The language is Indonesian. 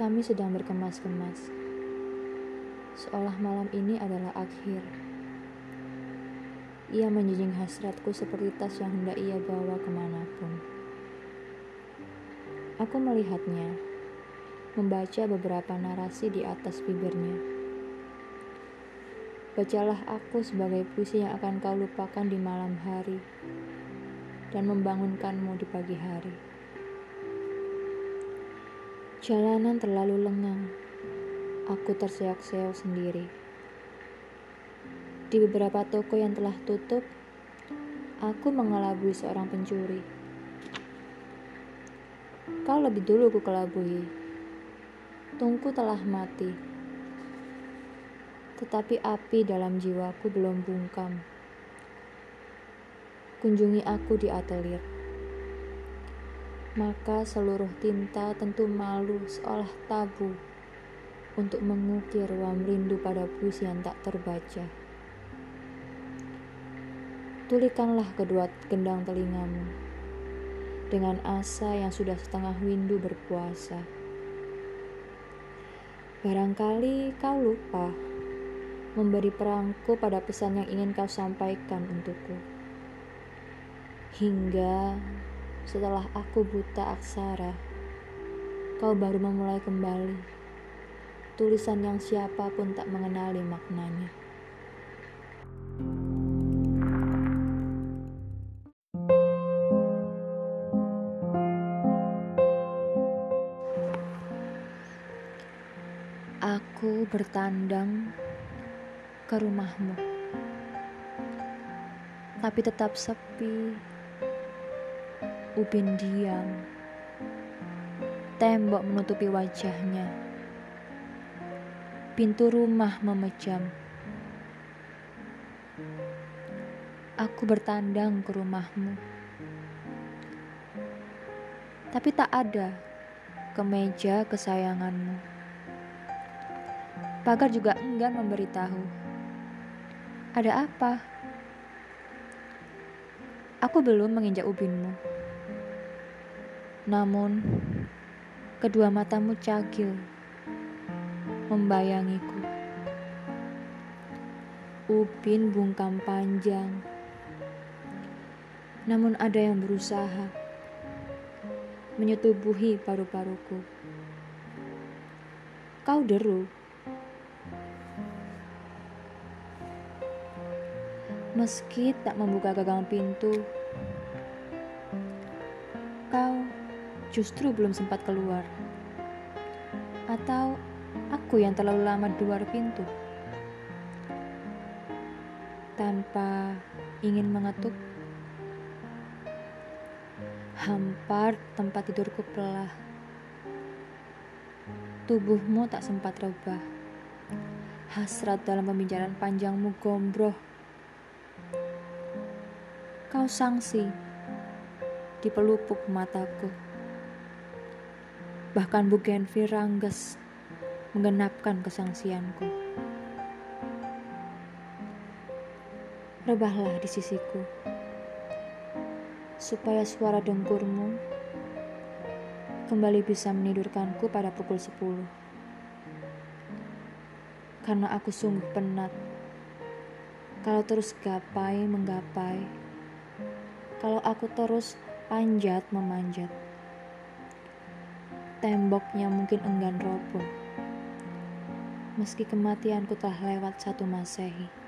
Kami sedang berkemas-kemas, seolah malam ini adalah akhir. Ia menjunjung hasratku seperti tas yang hendak ia bawa ke mana pun. Aku melihatnya, membaca beberapa narasi di atas bibirnya. Bacalah aku sebagai puisi yang akan kau lupakan di malam hari dan membangunkanmu di pagi hari. Jalanan terlalu lengang. Aku terseok-seok sendiri. Di beberapa toko yang telah tutup, aku mengelabui seorang pencuri. Kau lebih dulu ku kelabui. Tungku telah mati. Tetapi api dalam jiwaku belum bungkam. Kunjungi aku di atelier maka seluruh tinta tentu malu seolah tabu untuk mengukir ruang rindu pada puisi yang tak terbaca. Tulikanlah kedua gendang telingamu dengan asa yang sudah setengah windu berpuasa. Barangkali kau lupa memberi perangku pada pesan yang ingin kau sampaikan untukku. Hingga setelah aku buta aksara, kau baru memulai kembali tulisan yang siapa pun tak mengenali maknanya. Aku bertandang ke rumahmu, tapi tetap sepi Upin diam. Tembok menutupi wajahnya. Pintu rumah memejam. Aku bertandang ke rumahmu. Tapi tak ada kemeja kesayanganmu. Pagar juga enggan memberitahu. Ada apa? Aku belum menginjak ubinmu. Namun, kedua matamu cagil, membayangiku. Upin bungkam panjang, namun ada yang berusaha menyetubuhi paru-paruku. Kau deru. Meski tak membuka gagang pintu, justru belum sempat keluar. Atau aku yang terlalu lama di luar pintu. Tanpa ingin mengetuk, hampar tempat tidurku pelah. Tubuhmu tak sempat rebah. Hasrat dalam pembicaraan panjangmu gombroh. Kau sangsi di pelupuk mataku. Bahkan bukan Virangges menggenapkan kesangsianku. Rebahlah di sisiku, supaya suara dengkurmu kembali bisa menidurkanku pada pukul 10. Karena aku sungguh penat kalau terus gapai menggapai, kalau aku terus panjat memanjat temboknya mungkin enggan roboh. Meski kematianku telah lewat satu masehi.